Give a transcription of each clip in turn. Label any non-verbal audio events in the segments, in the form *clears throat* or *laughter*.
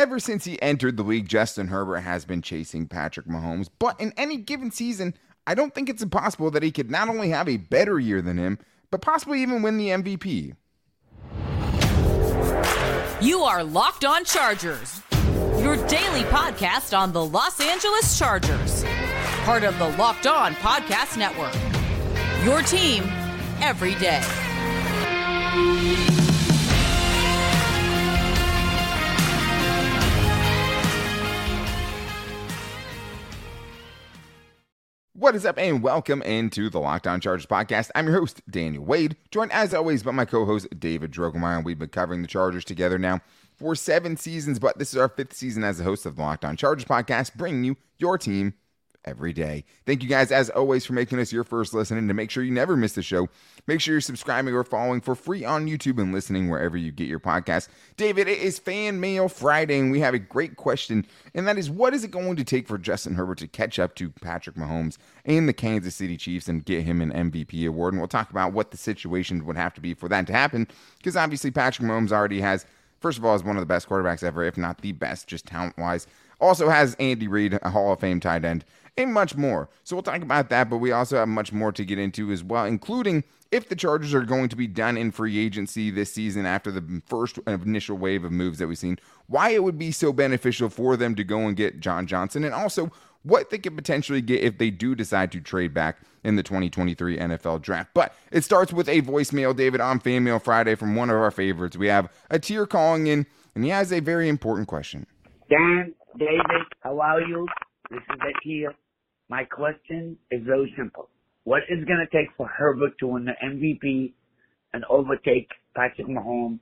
Ever since he entered the league, Justin Herbert has been chasing Patrick Mahomes. But in any given season, I don't think it's impossible that he could not only have a better year than him, but possibly even win the MVP. You are Locked On Chargers, your daily podcast on the Los Angeles Chargers, part of the Locked On Podcast Network. Your team every day. What is up, and welcome into the Locked On Chargers podcast. I'm your host, Daniel Wade, joined as always by my co host, David Drogemeyer. We've been covering the Chargers together now for seven seasons, but this is our fifth season as a host of the Locked On Chargers podcast, bringing you your team every day. Thank you guys, as always, for making us your first listen. And to make sure you never miss the show, make sure you're subscribing or following for free on YouTube and listening wherever you get your podcast. David, it is Fan Mail Friday, and we have a great question, and that is what is it going to take for Justin Herbert to catch up to Patrick Mahomes and the Kansas City Chiefs and get him an MVP award? And we'll talk about what the situation would have to be for that to happen, because obviously Patrick Mahomes already has. First of all, is one of the best quarterbacks ever, if not the best, just talent wise. Also has Andy Reid, a Hall of Fame tight end, and much more. So we'll talk about that, but we also have much more to get into as well, including if the Chargers are going to be done in free agency this season after the first initial wave of moves that we've seen, why it would be so beneficial for them to go and get John Johnson, and also what they could potentially get if they do decide to trade back in the 2023 NFL draft. But it starts with a voicemail, David, on Fan Mail Friday from one of our favorites. We have Atia calling in, and he has a very important question. Dan, David, how are you? This is Atia. My question is very simple. What is going to take for Herbert to win the MVP and overtake Patrick Mahomes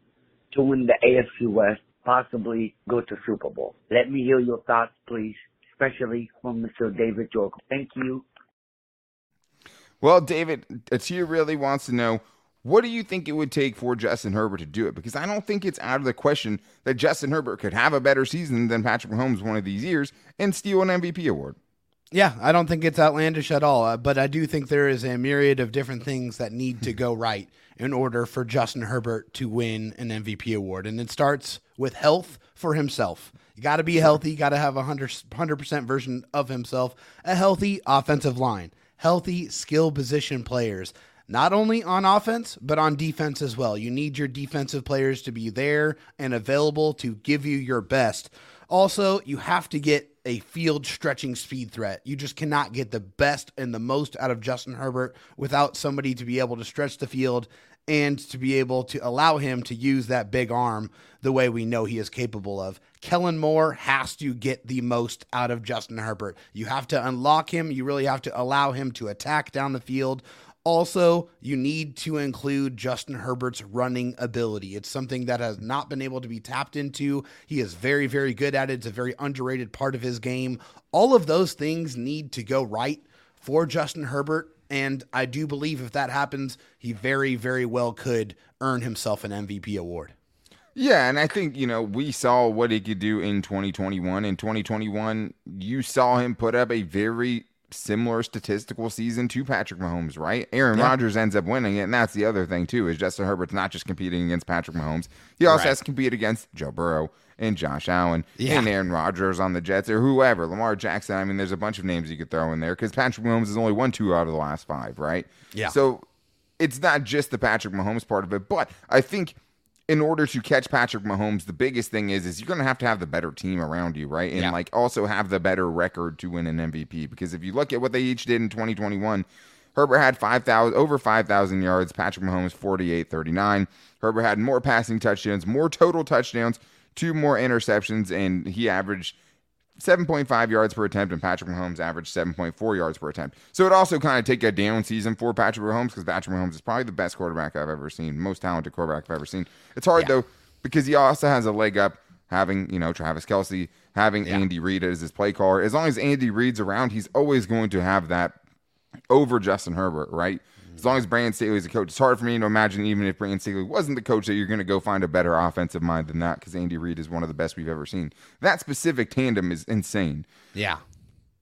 to win the AFC West, possibly go to Super Bowl? Let me hear your thoughts, please, especially from Mr. David Jorgen. Thank you. Well, David, uh, Atia really wants to know what do you think it would take for Justin Herbert to do it? Because I don't think it's out of the question that Justin Herbert could have a better season than Patrick Mahomes one of these years and steal an MVP award. Yeah, I don't think it's outlandish at all, uh, but I do think there is a myriad of different things that need to go *laughs* right in order for Justin Herbert to win an MVP award. And it starts with health for himself. You got to be healthy, you got to have a 100% version of himself, a healthy offensive line, healthy skill position players, not only on offense, but on defense as well. You need your defensive players to be there and available to give you your best. Also, you have to get a field stretching speed threat. You just cannot get the best and the most out of Justin Herbert without somebody to be able to stretch the field and to be able to allow him to use that big arm the way we know he is capable of. Kellen Moore has to get the most out of Justin Herbert. You have to unlock him. You really have to allow him to attack down the field. Also, you need to include Justin Herbert's running ability. It's something that has not been able to be tapped into. He is very, very good at it. It's a very underrated part of his game. All of those things need to go right for Justin Herbert. And I do believe if that happens, he very, very well could earn himself an MVP award. Yeah, and I think, you know, we saw what he could do in 2021. In 2021, you saw him put up a very similar statistical season to Patrick Mahomes, right? Aaron Yeah. Rodgers ends up winning it, and that's the other thing too. Is Justin Herbert's not just competing against Patrick Mahomes; he also Right. has to compete against Joe Burrow and Josh Allen Yeah. and Aaron Rodgers on the Jets or whoever, Lamar Jackson. I mean, there's a bunch of names you could throw in there because Patrick Mahomes has only won two out of the last five, right? Yeah. So it's not just the Patrick Mahomes part of it, but I think in order to catch Patrick Mahomes, the biggest thing is is you're going to have to have the better team around you, right? And Yeah. like also have the better record to win an MVP because if you look at what they each did in 2021, Herbert had 5,000 over 5,000 yards, Patrick Mahomes 48-39. Herbert had more passing touchdowns, more total touchdowns, two more interceptions and he averaged 7.5 yards per attempt, and Patrick Mahomes averaged 7.4 yards per attempt. So it also kind of take a down season for Patrick Mahomes because Patrick Mahomes is probably the best quarterback I've ever seen, most talented quarterback I've ever seen. It's hard Yeah. though because he also has a leg up having you know Travis Kelce, having Yeah. Andy Reid as his play caller. As long as Andy Reid's around, he's always going to have that over Justin Herbert, right? As long as Brandon is a coach, it's hard for me to imagine even if Brandon Staley wasn't the coach that you're going to go find a better offensive mind than that because Andy Reid is one of the best we've ever seen. That specific tandem is insane. Yeah.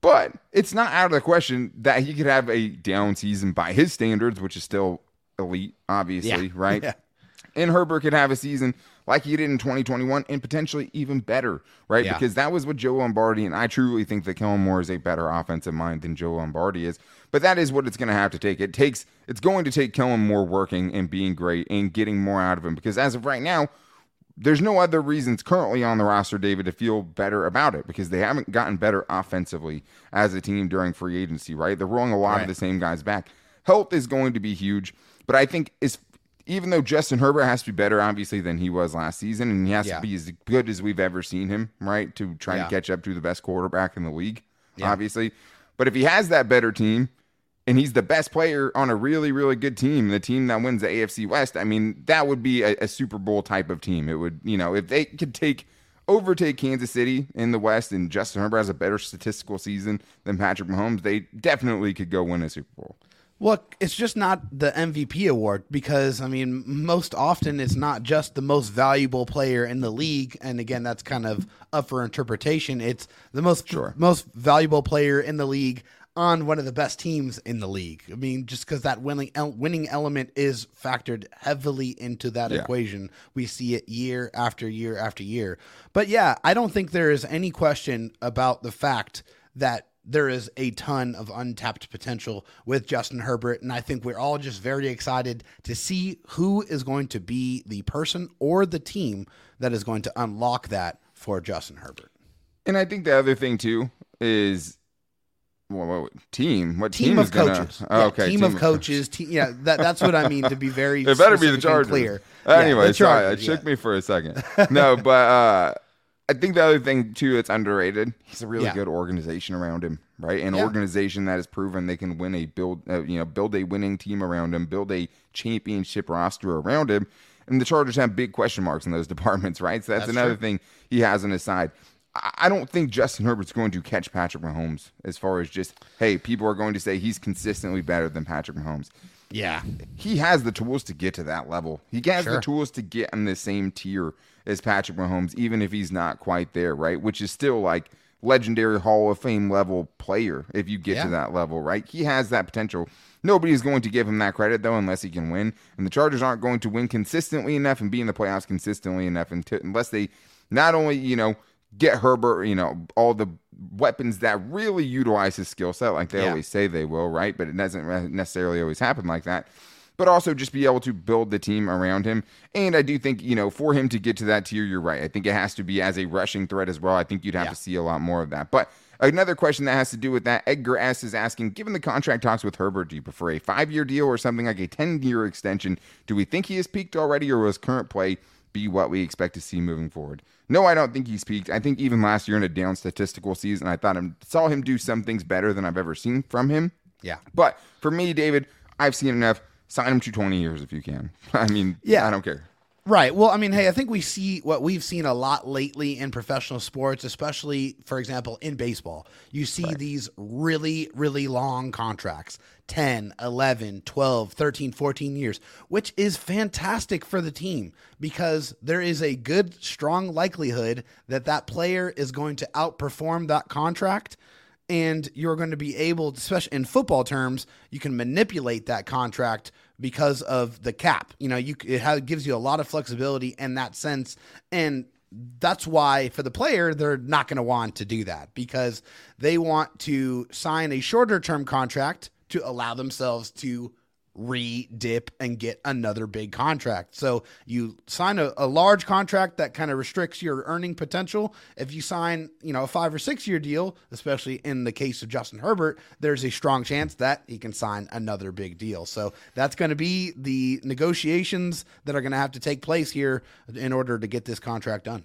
But it's not out of the question that he could have a down season by his standards, which is still elite, obviously, Yeah. *laughs* right? Yeah. And Herbert could have a season like he did in 2021 and potentially even better, right? Yeah. Because that was what Joe Lombardi, and I truly think that Kellen Moore is a better offensive mind than Joe Lombardi is. But that is what it's going to have to take. It takes, it's going to take Kellen Moore working and being great and getting more out of him because as of right now, there's no other reasons currently on the roster, David, to feel better about it because they haven't gotten better offensively as a team during free agency, right? They're rolling a lot Right. of the same guys back. Health is going to be huge, but I think is even though Justin Herbert has to be better, obviously, than he was last season, and he has Yeah. to be as good as we've ever seen him, right? To try Yeah. to catch up to the best quarterback in the league, Yeah. obviously. But if he has that better team, and he's the best player on a really, really good team, the team that wins the AFC West, I mean, that would be a, a Super Bowl type of team. It would, you know, if they could take overtake Kansas City in the West and Justin Herbert has a better statistical season than Patrick Mahomes, they definitely could go win a Super Bowl. Well, it's just not the MVP award because I mean, most often it's not just the most valuable player in the league, and again, that's kind of up for interpretation. It's the most Sure. most valuable player in the league on one of the best teams in the league. I mean, just because that winning el- winning element is factored heavily into that Yeah. equation, we see it year after year after year. But yeah, I don't think there is any question about the fact that there is a ton of untapped potential with Justin Herbert. And I think we're all just very excited to see who is going to be the person or the team that is going to unlock that for Justin Herbert. And I think the other thing too is well, what, team? What team, Team, is of gonna, coaches. Oh, Yeah, okay, team, of coaches. Te- yeah, that, that's what I mean to be very *laughs* It better be the Chargers. clear. Yeah, Anyway, the sorry, Chargers, it shook yeah. me for a second. *laughs* No, but uh, I think the other thing too that's underrated. He's a really Yeah. good organization around him, right? An Yeah. organization that has proven they can win a build, uh, you know, build a winning team around him, build a championship roster around him. And the Chargers have big question marks in those *laughs* departments, right? So that's, That's another true. thing he has on his side. I I don't think Justin Herbert's going to catch Patrick Mahomes as far as just, hey, people are going to say he's consistently better than Patrick Mahomes Yeah. he has the tools to get to that level. He has the tools to get on the same tier as Patrick Mahomes, even if he's not quite there, right? Which is still like legendary Hall of Fame level player if you get to that level, right? He has that potential. Nobody's going to give him that credit though, unless he can win. And the Chargers aren't going to win consistently enough and be in the playoffs consistently enough until, unless they not only you know get Herbert, you know, all the weapons that really utilize his skill set, like they Yeah. always say they will, right? But it doesn't necessarily always happen like that. But also just be able to build the team around him. And I do think, you know, for him to get to that tier, you're right. I think it has to be as a rushing threat as well. I think you'd have Yeah. to see a lot more of that. But another question that has to do with that, Edgar S is asking, given the contract talks with Herbert, do you prefer a five year deal or something like a 10 year extension? Do we think he has peaked already or was current play be what we expect to see moving forward? No, I don't think he's peaked. I think even last year in a down statistical season, I thought him saw him do some things better than I've ever seen from him. Yeah. But for me, David, I've seen enough. Sign him to 20 years if you can. *laughs* I mean, Yeah. I don't care. Right. Well, I mean, hey, I think we see what we've seen a lot lately in professional sports, especially, for example, in baseball. You see these really, really long contracts 10, 11, 12, 13, 14 years, which is fantastic for the team because there is a good, strong likelihood that that player is going to outperform that contract and you're going to be able, especially in football terms, you can manipulate that contract because of the cap. You know, you it gives you a lot of flexibility in that sense, and that's why for the player they're not going to want to do that because they want to sign a shorter term contract to allow themselves to re-dip and get another big contract. So you sign a, a large contract that kind of restricts your earning potential. If you sign, you know, a five or six year deal, especially in the case of Justin Herbert, there's a strong chance that he can sign another big deal. So that's going to be the negotiations that are going to have to take place here in order to get this contract done.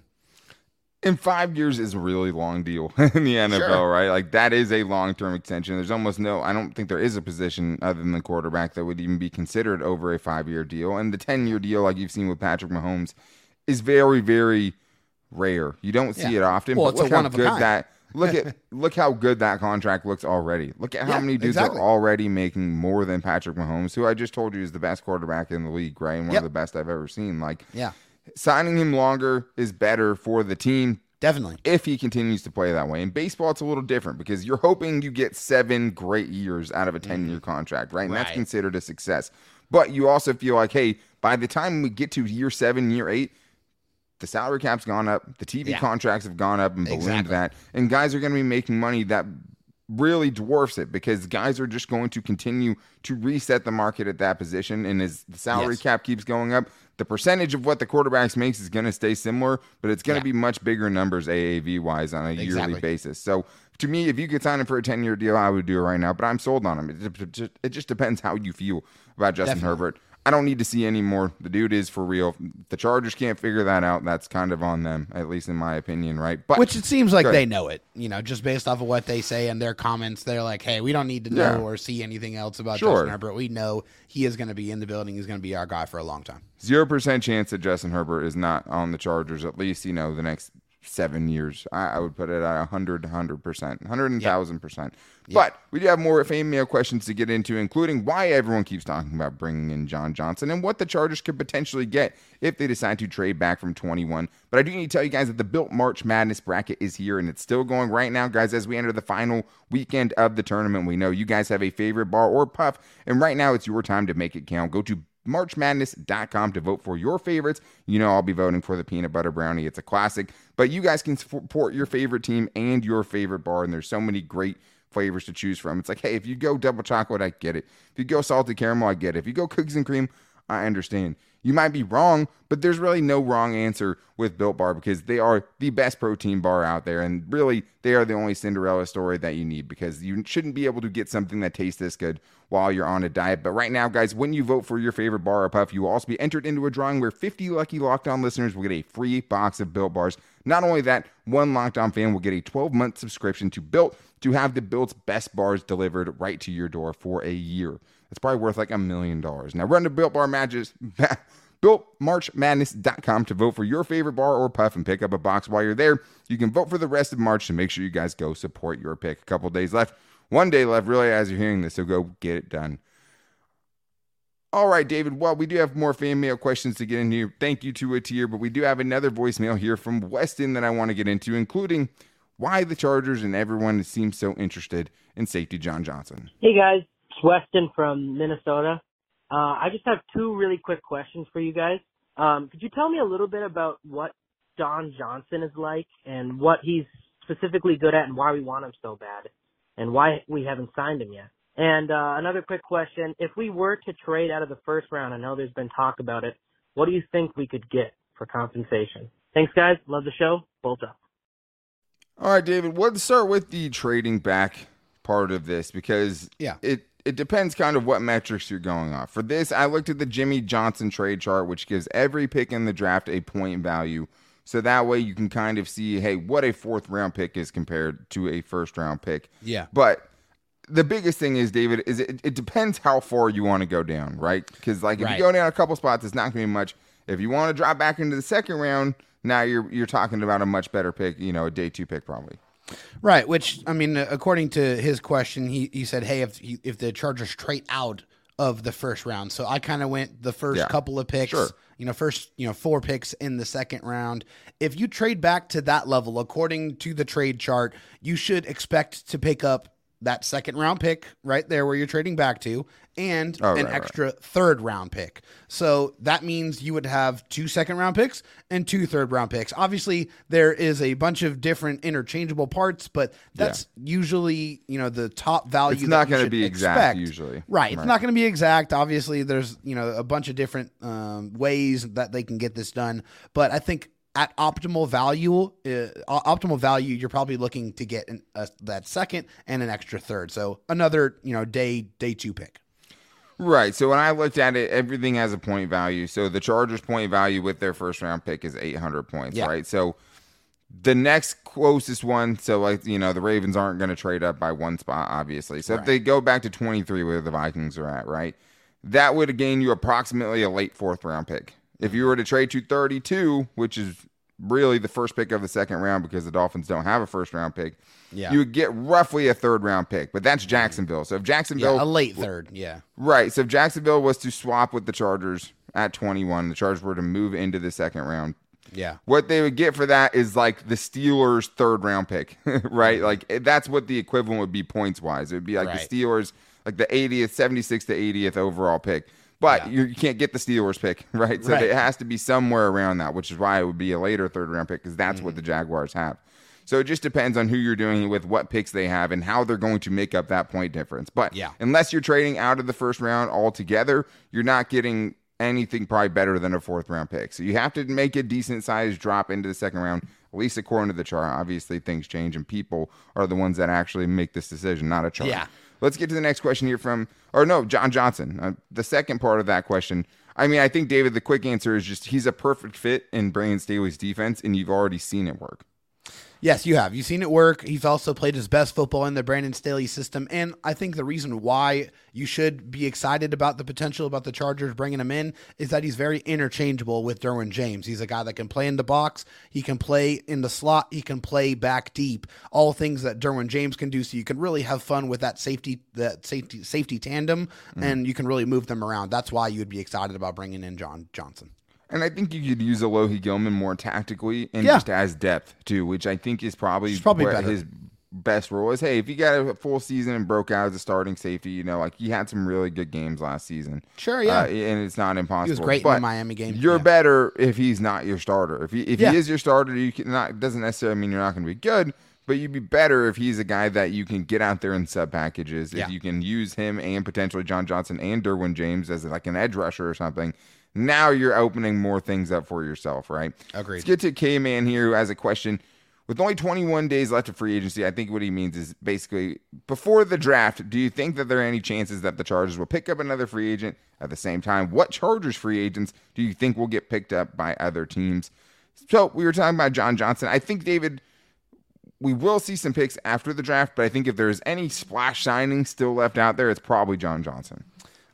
And five years is a really long deal *laughs* in the NFL, Sure. right? Like that is a long term extension. There's almost no, I don't think there is a position other than the quarterback that would even be considered over a five year deal. And the 10 year deal, like you've seen with Patrick Mahomes, is very, very rare. You don't see Yeah. it often. Well, but it's a look how one of a good that. Look at *laughs* look how good that contract looks already. Look at how Yeah, many dudes exactly. are already making more than Patrick Mahomes, who I just told you is the best quarterback in the league, right? And one Yep. of the best I've ever seen. Like Yeah, signing him longer is better for the team definitely. if he continues to play that way. In baseball, it's a little different because you're hoping you get seven great years out of a 10 year mm-hmm. contract, right? And that's considered a success. But you also feel like, hey, by the time we get to year seven, year eight, the salary cap's gone up, the TV Yeah. contracts have gone up and ballooned Exactly. that, and guys are going to be making money that really dwarfs it because guys are just going to continue to reset the market at that position. And as the salary Yes. cap keeps going up, the percentage of what the quarterbacks makes is going to stay similar, but it's going to Yeah. be much bigger numbers AAV wise on a yearly basis. So to me, if you could sign him for a 10 year deal, I would do it right now, but I'm sold on him. It, it, just- it just depends how you feel about Justin Definitely. Herbert. I don't need to see any more. The dude is for real. The Chargers can't figure that out. That's kind of on them, at least in my opinion, right? But Which it seems like they know it, you know, just based off of what they say and their comments. They're like, "Hey, we don't need to know Yeah. or see anything else about Sure. Justin Herbert. We know he is going to be in the building. He's going to be our guy for a long time." Zero percent chance that Justin Herbert is not on the Chargers. At least you know the next seven years. I, I would put it at a hundred, hundred percent, hundred thousand percent. But we do have more fan mail questions to get into, including why everyone keeps talking about bringing in John Johnson and what the Chargers could potentially get if they decide to trade back from 21. But I do need to tell you guys that the Built March Madness bracket is here and it's still going right now, guys. As we enter the final weekend of the tournament, we know you guys have a favorite bar or puff, and right now it's your time to make it count. Go to marchmadness.com to vote for your favorites. You know, I'll be voting for the peanut butter brownie. It's a classic, but you guys can support your favorite team and your favorite bar, and there's so many great flavors to choose from. It's like, hey, if you go double chocolate, I get it. If you go salted caramel, I get it. If you go cookies and cream, I understand. You might be wrong, but there's really no wrong answer with Built Bar because they are the best protein bar out there. And really, they are the only Cinderella story that you need because you shouldn't be able to get something that tastes this good while you're on a diet. But right now, guys, when you vote for your favorite bar or puff, you will also be entered into a drawing where 50 lucky Locked On listeners will get a free box of Built Bars. Not only that, one Locked On fan will get a 12 month subscription to Built to have the Built's best bars delivered right to your door for a year. That's probably worth like a million dollars. Now run to Built Bar Matches. *laughs* BuiltMarchMadness.com to vote for your favorite bar or puff and pick up a box while you're there. You can vote for the rest of March to make sure you guys go support your pick. A couple days left. One day left, really, as you're hearing this, so go get it done. All right, David. Well, we do have more fan mail questions to get into. Thank you to Atia, but we do have another voicemail here from Weston that I want to get into, including why the Chargers and everyone seems so interested in safety John Johnson. Hey guys, it's Weston from Minnesota. Uh, I just have two really quick questions for you guys. Um, could you tell me a little bit about what Don Johnson is like and what he's specifically good at and why we want him so bad and why we haven't signed him yet? And uh, another quick question: If we were to trade out of the first round, I know there's been talk about it. What do you think we could get for compensation? Thanks, guys. Love the show. Bolt up. All right, David. Let's start with the trading back part of this because Yeah. it it depends kind of what metrics you're going off. For this, I looked at the Jimmy Johnson trade chart, which gives every pick in the draft a point value. So that way you can kind of see, hey, what a fourth round pick is compared to a first round pick. Yeah. But the biggest thing is, David, is it, it depends how far you want to go down, right? Because like if Right. you go down a couple spots, it's not going to be much. If you want to drop back into the second round, now you're you're talking about a much better pick, you know, a day two pick probably. Right, which I mean, according to his question, he, he said, "Hey, if if the Chargers trade out of the first round," so I kind of went the first Yeah, couple of picks, sure. you know, first you know four picks in the second round. If you trade back to that level, according to the trade chart, you should expect to pick up that second round pick right there where you're trading back to, and Oh, an right, right. extra third round pick. So that means you would have two second round picks and two third round picks. Obviously, there is a bunch of different interchangeable parts, but that's usually you know the top value. It's not gonna should be exact usually. Right, it's Right. not going to be exact. Obviously, there's you know a bunch of different um, ways that they can get this done, but I think. At optimal value, uh, optimal value, you're probably looking to get an, a, that second and an extra third. So another, you know, day day two pick. Right. So when I looked at it, everything has a point value. So the Chargers' point value with their first round pick is 800 points, Yeah. right? So the next closest one, so like, you know, the Ravens aren't going to trade up by one spot, obviously. So if they go back to 23 where the Vikings are at, right? That would gain you approximately a late fourth round pick. If you were to trade to 32, which is really the first pick of the second round because the Dolphins don't have a first round pick, Yeah. you would get roughly a third round pick. But that's Jacksonville. So if Jacksonville Yeah, a late third. Yeah. Right. So if Jacksonville was to swap with the Chargers at 21, the Chargers were to move into the second round. Yeah. What they would get for that is like the Steelers' third round pick, *laughs* right? Like that's what the equivalent would be points wise. It would be like Right. the Steelers, like the 80th, 76th to 80th overall pick. But Yeah. you you can't get the Steelers pick, *laughs* right? So Right. it has to be somewhere around that, which is why it would be a later third round pick because that's Mm-hmm. what the Jaguars have. So it just depends on who you're doing it with, what picks they have, and how they're going to make up that point difference. But Yeah. unless you're trading out of the first round altogether, you're not getting anything probably better than a fourth round pick. So you have to make a decent sized drop into the second round, at least according to the chart. Obviously, things change, and people are the ones that actually make this decision, not a chart. Yeah. Let's get to the next question here from, or no, John Johnson. Uh, the second part of that question. I mean, I think David, the quick answer is just he's a perfect fit in Brandon Staley's defense, and you've already seen it work. Yes, you have. You've seen it work. He's also played his best football in the Brandon Staley system. And I think the reason why you should be excited about the potential about the Chargers bringing him in is that he's very interchangeable with Derwin James. He's a guy that can play in the box, he can play in the slot, he can play back deep. All things that Derwin James can do. So you can really have fun with that safety, that safety, safety tandem, mm. and you can really move them around. That's why you would be excited about bringing in John Johnson. And I think you could use Alohi Gilman more tactically and Yeah. just as depth too, which I think is probably, probably his best role is. Hey, if you got a full season and broke out as a starting safety, you know, like he had some really good games last season. Sure, yeah. Uh, and it's not impossible. He was great in the But Miami game, You're yeah. better if he's not your starter. If he if Yeah. he is your starter, you can not doesn't necessarily mean you're not going to be good. But you'd be better if he's a guy that you can get out there in sub packages. If Yeah. you can use him and potentially John Johnson and Derwin James as like an edge rusher or something, now you're opening more things up for yourself, right? Agreed. Let's get to K Man here who has a question. With only 21 days left of free agency, I think what he means is basically before the draft, do you think that there are any chances that the Chargers will pick up another free agent at the same time? What Chargers free agents do you think will get picked up by other teams? So we were talking about John Johnson. I think, David, we will see some picks after the draft, but I think if there's any splash signing still left out there, it's probably John Johnson.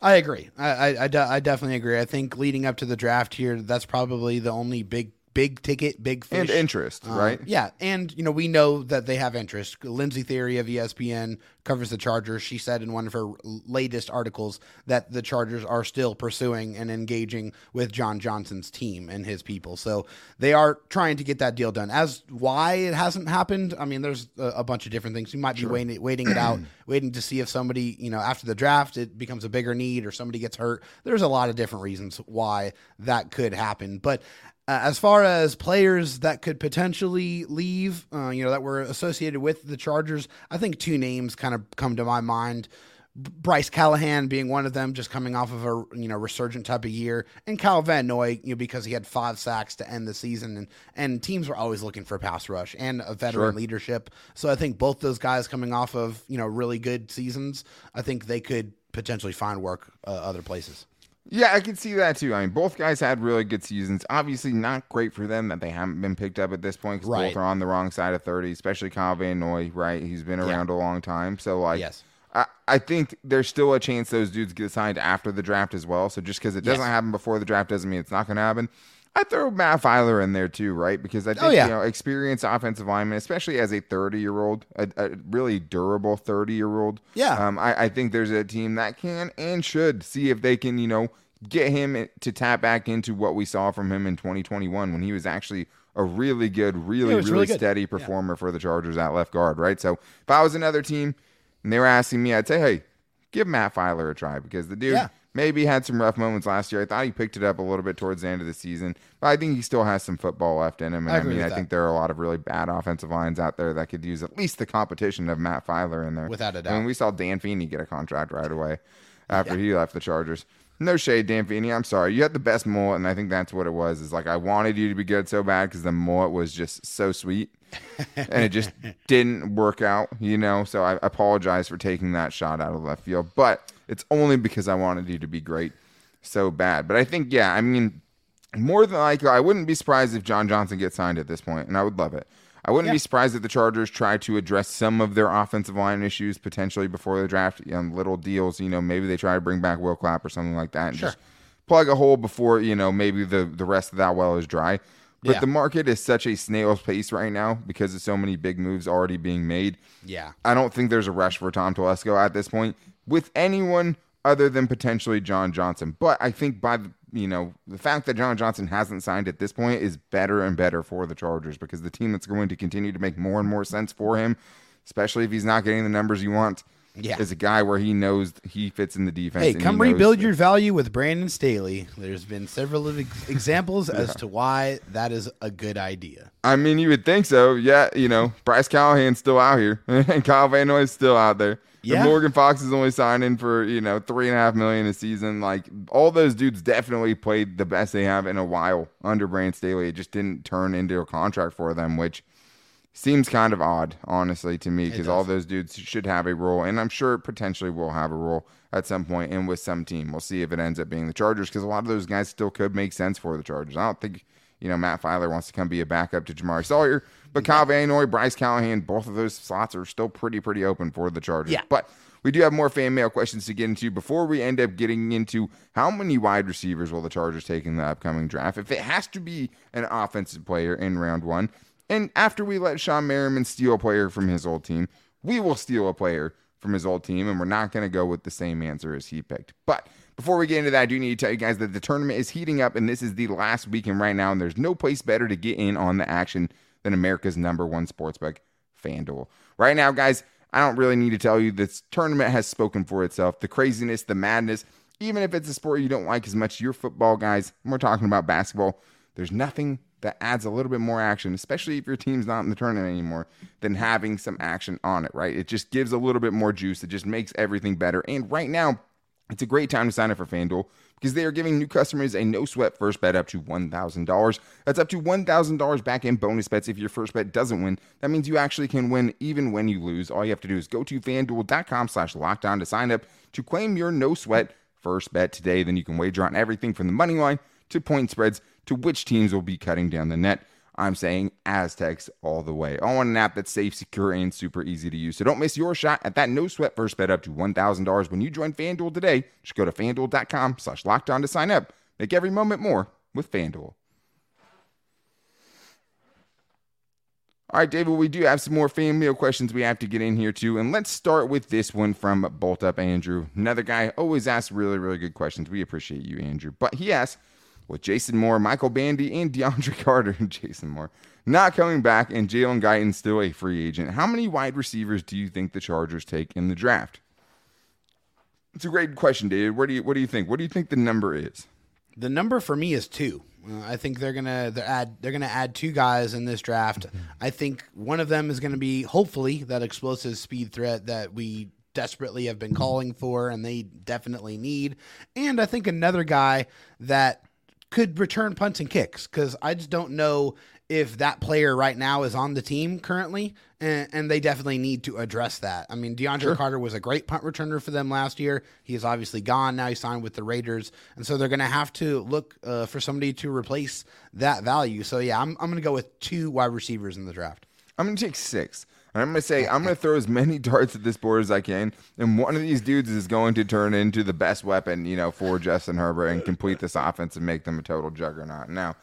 I agree. I, I, I, definitely agree. I think leading up to the draft here, that's probably the only big big ticket, big fish. And interest, Um, right? Yeah, and you know we know that they have interest. Lindsey Thiry of ESPN covers the Chargers. She said in one of her latest articles that the Chargers are still pursuing and engaging with John Johnson's team and his people. So they are trying to get that deal done. As why it hasn't happened, I mean, there's a, a bunch of different things. You might be waiting, waiting it out, *clears throat* waiting to see if somebody, you know, after the draft it becomes a bigger need or somebody gets hurt. There's a lot of different reasons why that could happen, but. Uh, as far as players that could potentially leave, uh, you know, that were associated with the Chargers, I think two names kind of come to my mind. Bryce Callahan being one of them, just coming off of a you know resurgent type of year, and Kyle Van Noy, you know, because he had five sacks to end the season, and and teams were always looking for pass rush and a veteran Sure. leadership. So I think both those guys coming off of you know really good seasons, I think they could potentially find work uh, other places. Yeah, I can see that too. I mean, both guys had really good seasons. Obviously, not great for them that they haven't been picked up at this point because Right. both are on the wrong side of 30, especially Kyle Van Noy, right? He's been around a long time. So, like, Yes. I, I think there's still a chance those dudes get signed after the draft as well. So, just because it doesn't Yes. happen before the draft doesn't mean it's not going to happen. I throw Matt Feiler in there too, right? Because I think Oh, yeah. you know, experienced offensive lineman, especially as a 30 year old, a, a really durable 30 year old. Yeah. Um, I, I think there's a team that can and should see if they can, you know, get him to tap back into what we saw from him in 2021 when he was actually a really good, really, Yeah, really, really good. steady performer for the Chargers at left guard, right? So if I was another team and they were asking me, I'd say, hey, give Matt Feiler a try because the dude Yeah. Maybe had some rough moments last year. I thought he picked it up a little bit towards the end of the season, but I think he still has some football left in him. And I I, mean, I think there are a lot of really bad offensive lines out there that could use at least the competition of Matt Feiler in there. Without a doubt. I mean, we saw Dan Feeney get a contract right away after he left the Chargers. No shade, Dan Feeney. I'm sorry. You had the best mullet, and I think that's what it was. Is like I wanted you to be good so bad because the mullet was just so sweet, *laughs* and it just didn't work out. You know, so I apologize for taking that shot out of left field, but it's only because I wanted you to be great so bad. But I think, yeah, I mean, more than likely, I wouldn't be surprised if John Johnson gets signed at this point, and I would love it. I wouldn't be surprised if the Chargers try to address some of their offensive line issues potentially before the draft. You know, little deals, you know, maybe they try to bring back Will Clapp or something like that, and just plug a hole before you know maybe the the rest of that well is dry. But Yeah. the market is such a snail's pace right now because of so many big moves already being made. Yeah. I don't think there's a rush for Tom Telesco at this point with anyone other than potentially John Johnson. But I think by the you know the fact that John Johnson hasn't signed at this point is better and better for the Chargers because the team that's going to continue to make more and more sense for him, especially if he's not getting the numbers he wants, Yeah. is a guy where he knows he fits in the defense. Hey, and he come rebuild your value with Brandon Staley. There's been several ex- examples as to why that is a good idea. I mean, you would think so. Yeah, you know, Bryce Callahan's still out here, and *laughs* Kyle Van Noy's still out there. Yeah. Morgan Fox is only signing for you know three and a half million a season. Like all those dudes definitely played the best they have in a while under Brand Staley. It just didn't turn into a contract for them, which seems kind of odd, honestly, to me, because all those dudes should have a role, and I'm sure it potentially will have a role at some point and with some team. We'll see if it ends up being the Chargers, because a lot of those guys still could make sense for the Chargers. I don't think you know Matt Feiler wants to come be a backup to Jamaree Salyer, but Kyle Van Noy, Bryce Callahan, both of those slots are still pretty pretty open for the Chargers. Yeah. but. We do have more fan mail questions to get into before we end up getting into how many wide receivers will the Chargers take in the upcoming draft. If it has to be an offensive player in round one, and after we let Shawne Merriman steal a player from his old team, we will steal a player from his old team, and we're not going to go with the same answer as he picked. But before we get into that, I do need to tell you guys that the tournament is heating up, and this is the last weekend right now, and there's no place better to get in on the action than America's number one sportsbook, FanDuel. Right now, guys, I don't really need to tell you this tournament has spoken for itself. The craziness, the madness, even if it's a sport you don't like as much, your football guys, we're talking about basketball, there's nothing that adds a little bit more action, especially if your team's not in the tournament anymore, than having some action on it, right? It just gives a little bit more juice. It just makes everything better. And right now, it's a great time to sign up for FanDuel because they are giving new customers a no sweat first bet up to $1,000. That's up to $1,000 back in bonus bets if your first bet doesn't win. That means you actually can win even when you lose. All you have to do is go to fanduel.com slash lockdown to sign up to claim your no sweat first bet today. Then you can wager on everything from the money line to point spreads to which teams will be cutting down the net. I'm saying Aztecs all the way. All on an app that's safe, secure, and super easy to use. So don't miss your shot at that no sweat first bet up to $1,000 when you join FanDuel today. Just go to fanduel.com slash lockdown to sign up. Make every moment more with FanDuel. All right, David, we do have some more fan mail questions we have to get in here too. And let's start with this one from Bolt Up Andrew. Another guy always asks really, really good questions. We appreciate you, Andrew. But he asks, with Jason Moore, Michael Bandy, and DeAndre *laughs* Carter, and Jason Moore, not coming back, and Jalen Guyton still a free agent, how many wide receivers do you think the Chargers take in the draft? It's a great question, David. What do you what do you think? What do you think the number is? The number for me is two. Uh, I think they're gonna they're add they're gonna add two guys in this draft. I think one of them is gonna be hopefully that explosive speed threat that we desperately have been calling for and they definitely need. And I think another guy that could return punts and kicks because I just don't know if that player right now is on the team currently, and, and they definitely need to address that. I mean, DeAndre Carter was a great punt returner for them last year. He is obviously gone now. He signed with the Raiders, and so they're going to have to look uh, for somebody to replace that value. So yeah, I'm I'm going to go with two wide receivers in the draft. I'm going to take six. I'm to say, I'm to throw as many darts at this board as I can. And one of these dudes is going to turn into the best weapon, you know, for Justin Herbert and complete this offense and make them a total juggernaut. Now,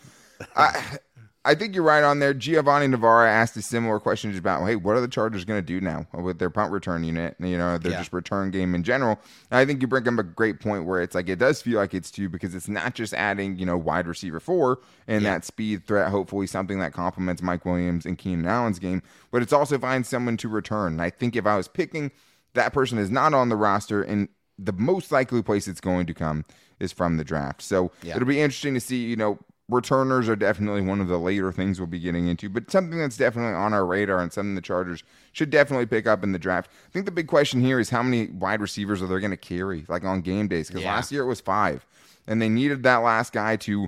I. I think you're right on there. Giovanni Navarra asked a similar question just about, hey, what are the Chargers going to do now with their punt return unit? You know, their Yeah. just return game in general. And I think you bring up a great point where it's like it does feel like it's two because it's not just adding, you know, wide receiver four and that speed threat, hopefully something that complements Mike Williams and Keenan Allen's game, but it's also find someone to return. And I think if I was picking, that person is not on the roster and the most likely place it's going to come is from the draft. So Yeah. it'll be interesting to see, you know, returners are definitely one of the later things we'll be getting into, but something that's definitely on our radar and something the Chargers should definitely pick up in the draft. I think the big question here is how many wide receivers are they going to carry, like on game days? Because Yeah. last year it was five, and they needed that last guy to,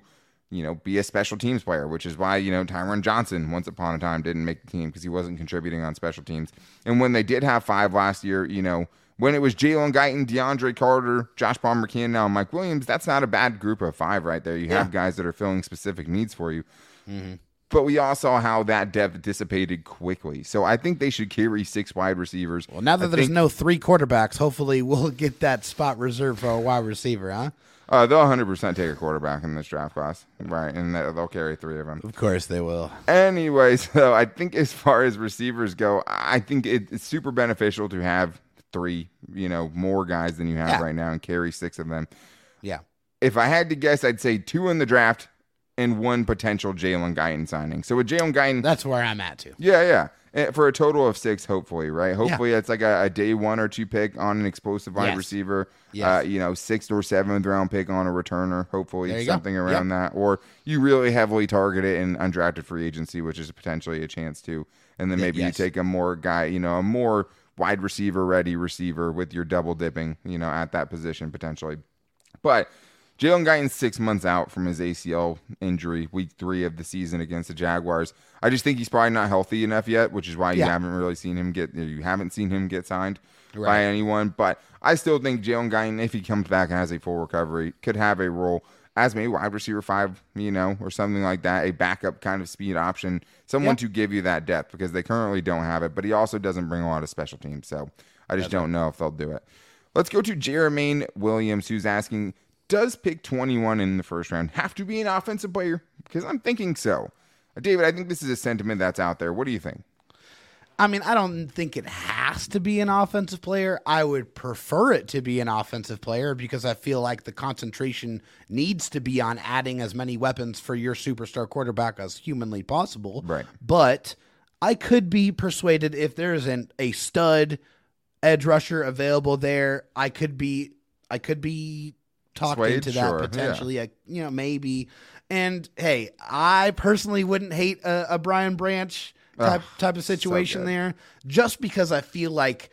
you know, be a special teams player, which is why you know Tyron Johnson once upon a time didn't make the team because he wasn't contributing on special teams. And when they did have five last year, you know. When it was Jalen Guyton, DeAndre Carter, Josh Palmer, McKinnon, now Mike Williams, that's not a bad group of five right there. You have guys that are filling specific needs for you. But we all saw how that depth dissipated quickly. So I think they should carry six wide receivers. Well, now that I there's think, no three quarterbacks, hopefully we'll get that spot reserved for a wide receiver, huh? uh, they'll 100% take a quarterback in this draft class, right? And they- they'll carry three of them. Of course they will. Anyways, *laughs* so I think as far as receivers go, I think it's super beneficial to have three, you know, more guys than you have Yeah. right now and carry six of them. Yeah. If I had to guess, I'd say two in the draft and one potential Jalen Guyton signing. So with Jalen Guyton, That's where I'm at too. Yeah, yeah. Eh, For a total of six, hopefully, right? Hopefully, it's like a, a day one or two pick on an explosive wide Yes. receiver. Yes. Uh, you know, sixth or seventh round pick on a returner. Hopefully, you go. something around that. Or you really heavily target it in undrafted free agency, which is potentially a chance too. And then maybe yes. you take a more guy, you know, a more wide receiver ready receiver with your double dipping, you know, at that position potentially. But Jalen Guyton's six months out from his ACL injury, week three of the season against the Jaguars. I just think he's probably not healthy enough yet, which is why you Yeah. haven't really seen him get you haven't seen him get signed by anyone. But I still think Jalen Guyton, if he comes back and has a full recovery, could have a role as maybe wide receiver five, you know, or something like that, a backup kind of speed option, someone Yeah. to give you that depth because they currently don't have it. But he also doesn't bring a lot of special teams, so I just don't know if they'll do it. Let's go to Jermaine Williams, who's asking, does pick 21 in the first round have to be an offensive player? Because I'm thinking so. Uh, David, I think this is a sentiment that's out there. What do you think? I mean, I don't think it has to be an offensive player. I would prefer it to be an offensive player because I feel like the concentration needs to be on adding as many weapons for your superstar quarterback as humanly possible. Right. But I could be persuaded if there is an, a stud edge rusher available there, I could be I could be talked Swayed? into that Sure, yeah. potentially. I, you know, maybe. And hey, I personally wouldn't hate a, a Brian Branch type type of situation good. there, just because I feel like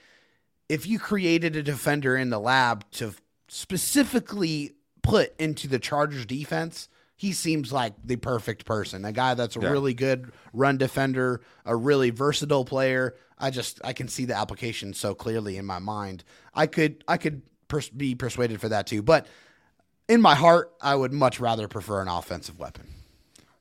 if you created a defender in the lab to specifically put into the Chargers defense, he seems like the perfect person. A guy that's a Yeah. really good run defender, a really versatile player. I just I can see the application so clearly in my mind. I could I could pers- be persuaded for that too, but in my heart, I would much rather prefer an offensive weapon.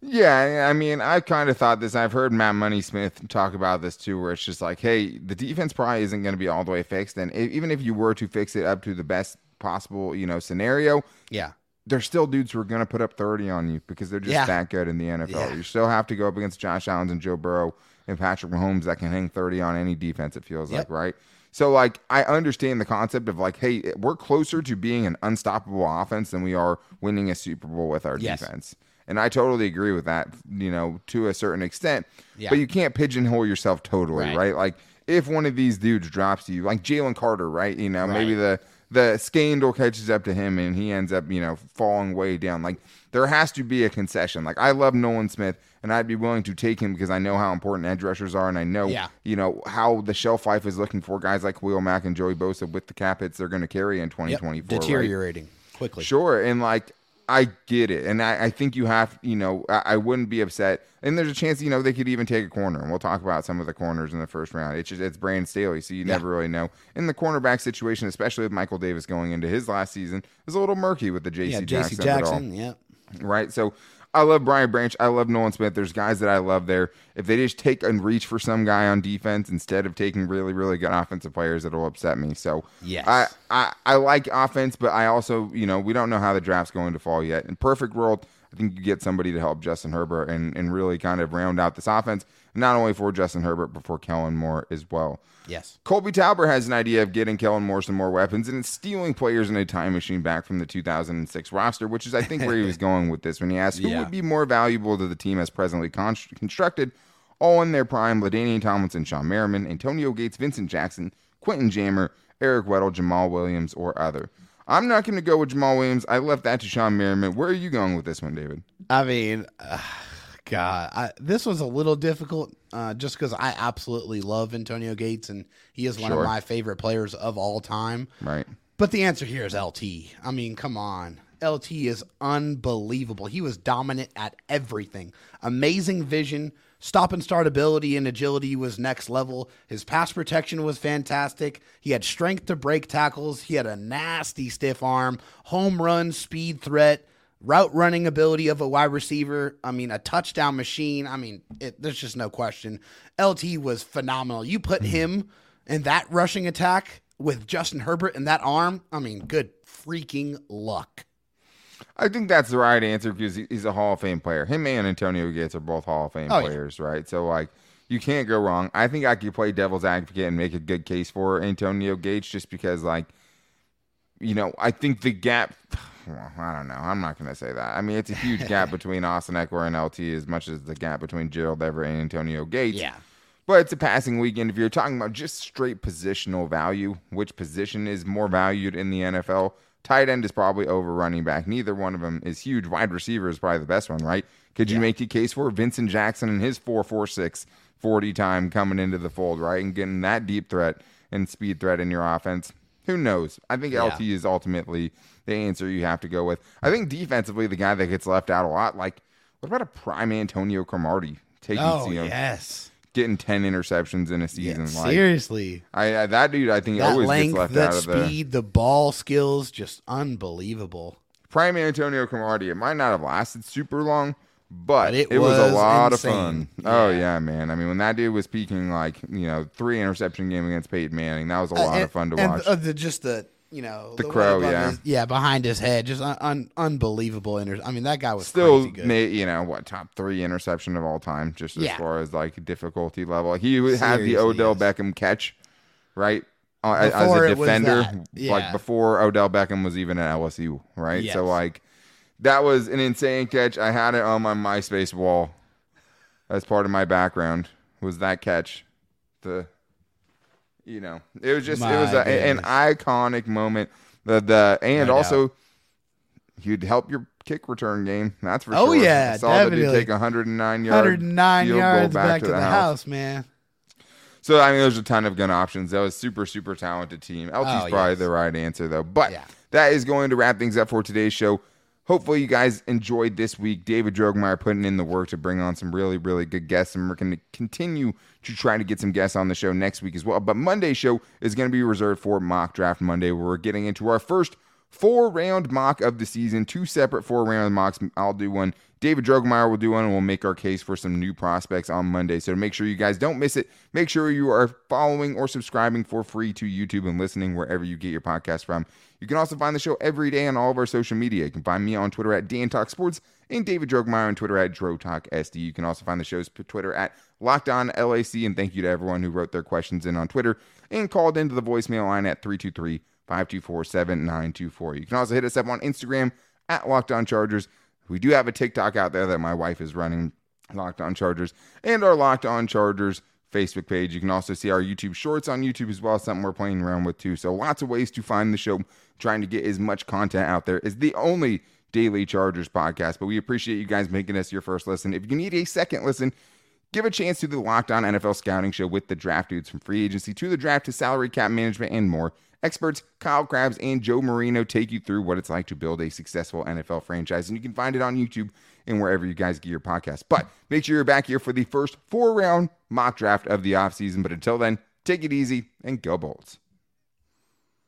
Yeah, I mean, I kind of thought this. I've heard Matt Money Smith talk about this too, where it's just like, hey, the defense probably isn't going to be all the way fixed, and e- even if you were to fix it up to the best possible, you know, scenario, Yeah. there's still dudes who are going to put up 30 on you because they're just Yeah. that good in the NFL. Yeah. You still have to go up against Josh Allen and Joe Burrow and Patrick Mahomes that can hang 30 on any defense, it feels Yep. like, right? So, like, I understand the concept of like, hey, we're closer to being an unstoppable offense than we are winning a Super Bowl with our Yes. defense. And I totally agree with that, you know, to a certain extent. Yeah. But you can't pigeonhole yourself totally, Right. right? Like, if one of these dudes drops you, like Jalen Carter, right? You know, maybe the the scandal catches up to him and he ends up, you know, falling way down. Like there has to be a concession. Like I love Nolan Smith and I'd be willing to take him because I know how important edge rushers are and I know, Yeah. you know, how the shelf life is looking for guys like Khalil Mack and Joey Bosa with the cap hits they're going to carry in Yep. 2024. right? Deteriorating quickly. Sure, and like I get it, and I, I think you have, you know, I, I wouldn't be upset. And there's a chance, you know, they could even take a corner, and we'll talk about some of the corners in the first round. It's just it's Brandon Staley, so you never really know. In the cornerback situation, especially with Michael Davis going into his last season, is a little murky with the J.C. Yeah, Jackson, Jackson. Yeah. right? So I love Brian Branch. I love Nolan Smith. There's guys that I love there. If they just take and reach for some guy on defense instead of taking really, really good offensive players, it'll upset me. So Yes. I, I, I like offense, but I also, you know, we don't know how the draft's going to fall yet. In perfect world, I think you get somebody to help Justin Herbert and, and really kind of round out this offense, not only for Justin Herbert, but for Kellen Moore as well. Yes. Colby Talbert has an idea of getting Kellen Moore some more weapons and it's stealing players in a time machine back from the 2006 roster, which is, I think, where he was *laughs* going with this when he asked who Yeah. would be more valuable to the team as presently con- constructed, all in their prime LaDainian Tomlinson, Shawne Merriman, Antonio Gates, Vincent Jackson, Quentin Jammer, Eric Weddle, Jamal Williams, or other. I'm not going to go with Jamal Williams. I left that to Shawne Merriman. Where are you going with this one, David? I mean, uh, God, I, this was a little difficult uh, just because I absolutely love Antonio Gates and he is one Sure. of my favorite players of all time. Right. But the answer here is LT. I mean, come on. LT is unbelievable. He was dominant at everything. Amazing vision, stop and start ability and agility was next level. His pass protection was fantastic. He had strength to break tackles. He had a nasty stiff arm, home run speed threat, route running ability of a wide receiver. I mean, a touchdown machine. I mean, it, there's just no question. LT was phenomenal. You put mm. him in that rushing attack with Justin Herbert and that arm. I mean, good freaking luck. I think that's the right answer because he's a Hall of Fame player. Him and Antonio Gates are both Hall of Fame Oh, yeah. players, right? So like you can't go wrong. I think I could play devil's advocate and make a good case for Antonio Gates just because like you know, I think the gap I don't know. I'm not going to say that. I mean, it's a huge gap *laughs* between Austin Ekeler and LT as much as the gap between Gerald Everett and Antonio Gates. Yeah. But it's a passing weekend. If you're talking about just straight positional value, which position is more valued in the NFL? Tight end is probably over running back. Neither one of them is huge. Wide receiver is probably the best one, right? Could you make the case for Vincent Jackson and his 446 40 time coming into the fold, right? And getting that deep threat and speed threat in your offense? Who knows? I think Yeah. LT is ultimately the answer you have to go with. I think defensively, the guy that gets left out a lot, like, what about a prime Antonio Cromartie taking, Oh you know, yes. getting 10 interceptions in a Yeah, season? like, seriously. I, I that dude, I think That always length, gets left that out of the speed, the ball skills, just unbelievable. prime Antonio Cromartie. It might not have lasted super long, but, But it it, was, a lot insane. of fun. Oh Yeah. yeah, man. I mean, when that dude was peaking, like you know, three interception game against Peyton Manning, that was a lot Uh, of fun to and, watch. uh, the, just the you know The way crow, yeah. his- yeah, behind his head, just un, un, unbelievable. Inter- I mean, that guy was Still, crazy good. you know what? Top three interception of all time, just as Yeah. far as like difficulty level. He had the Odell yes. Beckham catch, right? Uh, as a defender, that, like before Odell Beckham was even at LSU, right? Yes. So like that was an insane catch. I had it on my MySpace wall as part of my background. Was that catch? The you know, it was just it was a, an iconic moment. The the and No also you'd help your kick return game. That's for Oh, sure. yeah, I saw the dude definitely. take a 109 yard 109 field goal yards back, to the, house. man. So I mean, there's a ton of gun options. That was super super talented team. LT's Oh, probably yes. the right answer though. But Yeah. that is going to wrap things up for today's show. Hopefully you guys enjoyed this week. David Drogemeyer putting in the work to bring on some really, really good guests, and we're going to continue to try to get some guests on the show next week as well. But Monday's show is going to be reserved for Mock Draft Monday, where we're getting into our first four round mock of the season. Two separate four round mocks. I'll do one. David Drogemeyer will do one, and we'll make our case for some new prospects on Monday. So make sure you guys don't miss it, make sure you are following or subscribing for free to YouTube and listening wherever you get your podcast from. You can also find the show every day on all of our social media. You can find me on Twitter at Dan Talk Sports and David Drogemeyer on Twitter at Dro Talk SD. You can also find the show's Twitter at Locked On LAC. And thank you to everyone who wrote their questions in on Twitter and called into the voicemail line at 323 524 7924. You can also hit us up on Instagram at Locked On Chargers. We do have a TikTok out there that my wife is running, Locked On Chargers, and our Locked On Chargers Facebook page. You can also see our YouTube shorts on YouTube as well, something we're playing around with too. So lots of ways to find the show, trying to get as much content out there. The only daily Chargers podcast, but we appreciate you guys making us your first listen. If you need a second listen, give a chance to the Locked On NFL Scouting Show with the draft dudes from free agency to the draft to salary cap management and more. Experts Kyle Crabbs and Joe Marino take you through what it's like to build a successful NFL franchise, and you can find it on YouTube and wherever you guys get your podcast. But make sure you're back here for the first four round mock draft of the offseason. But until then, take it easy and go Bolts.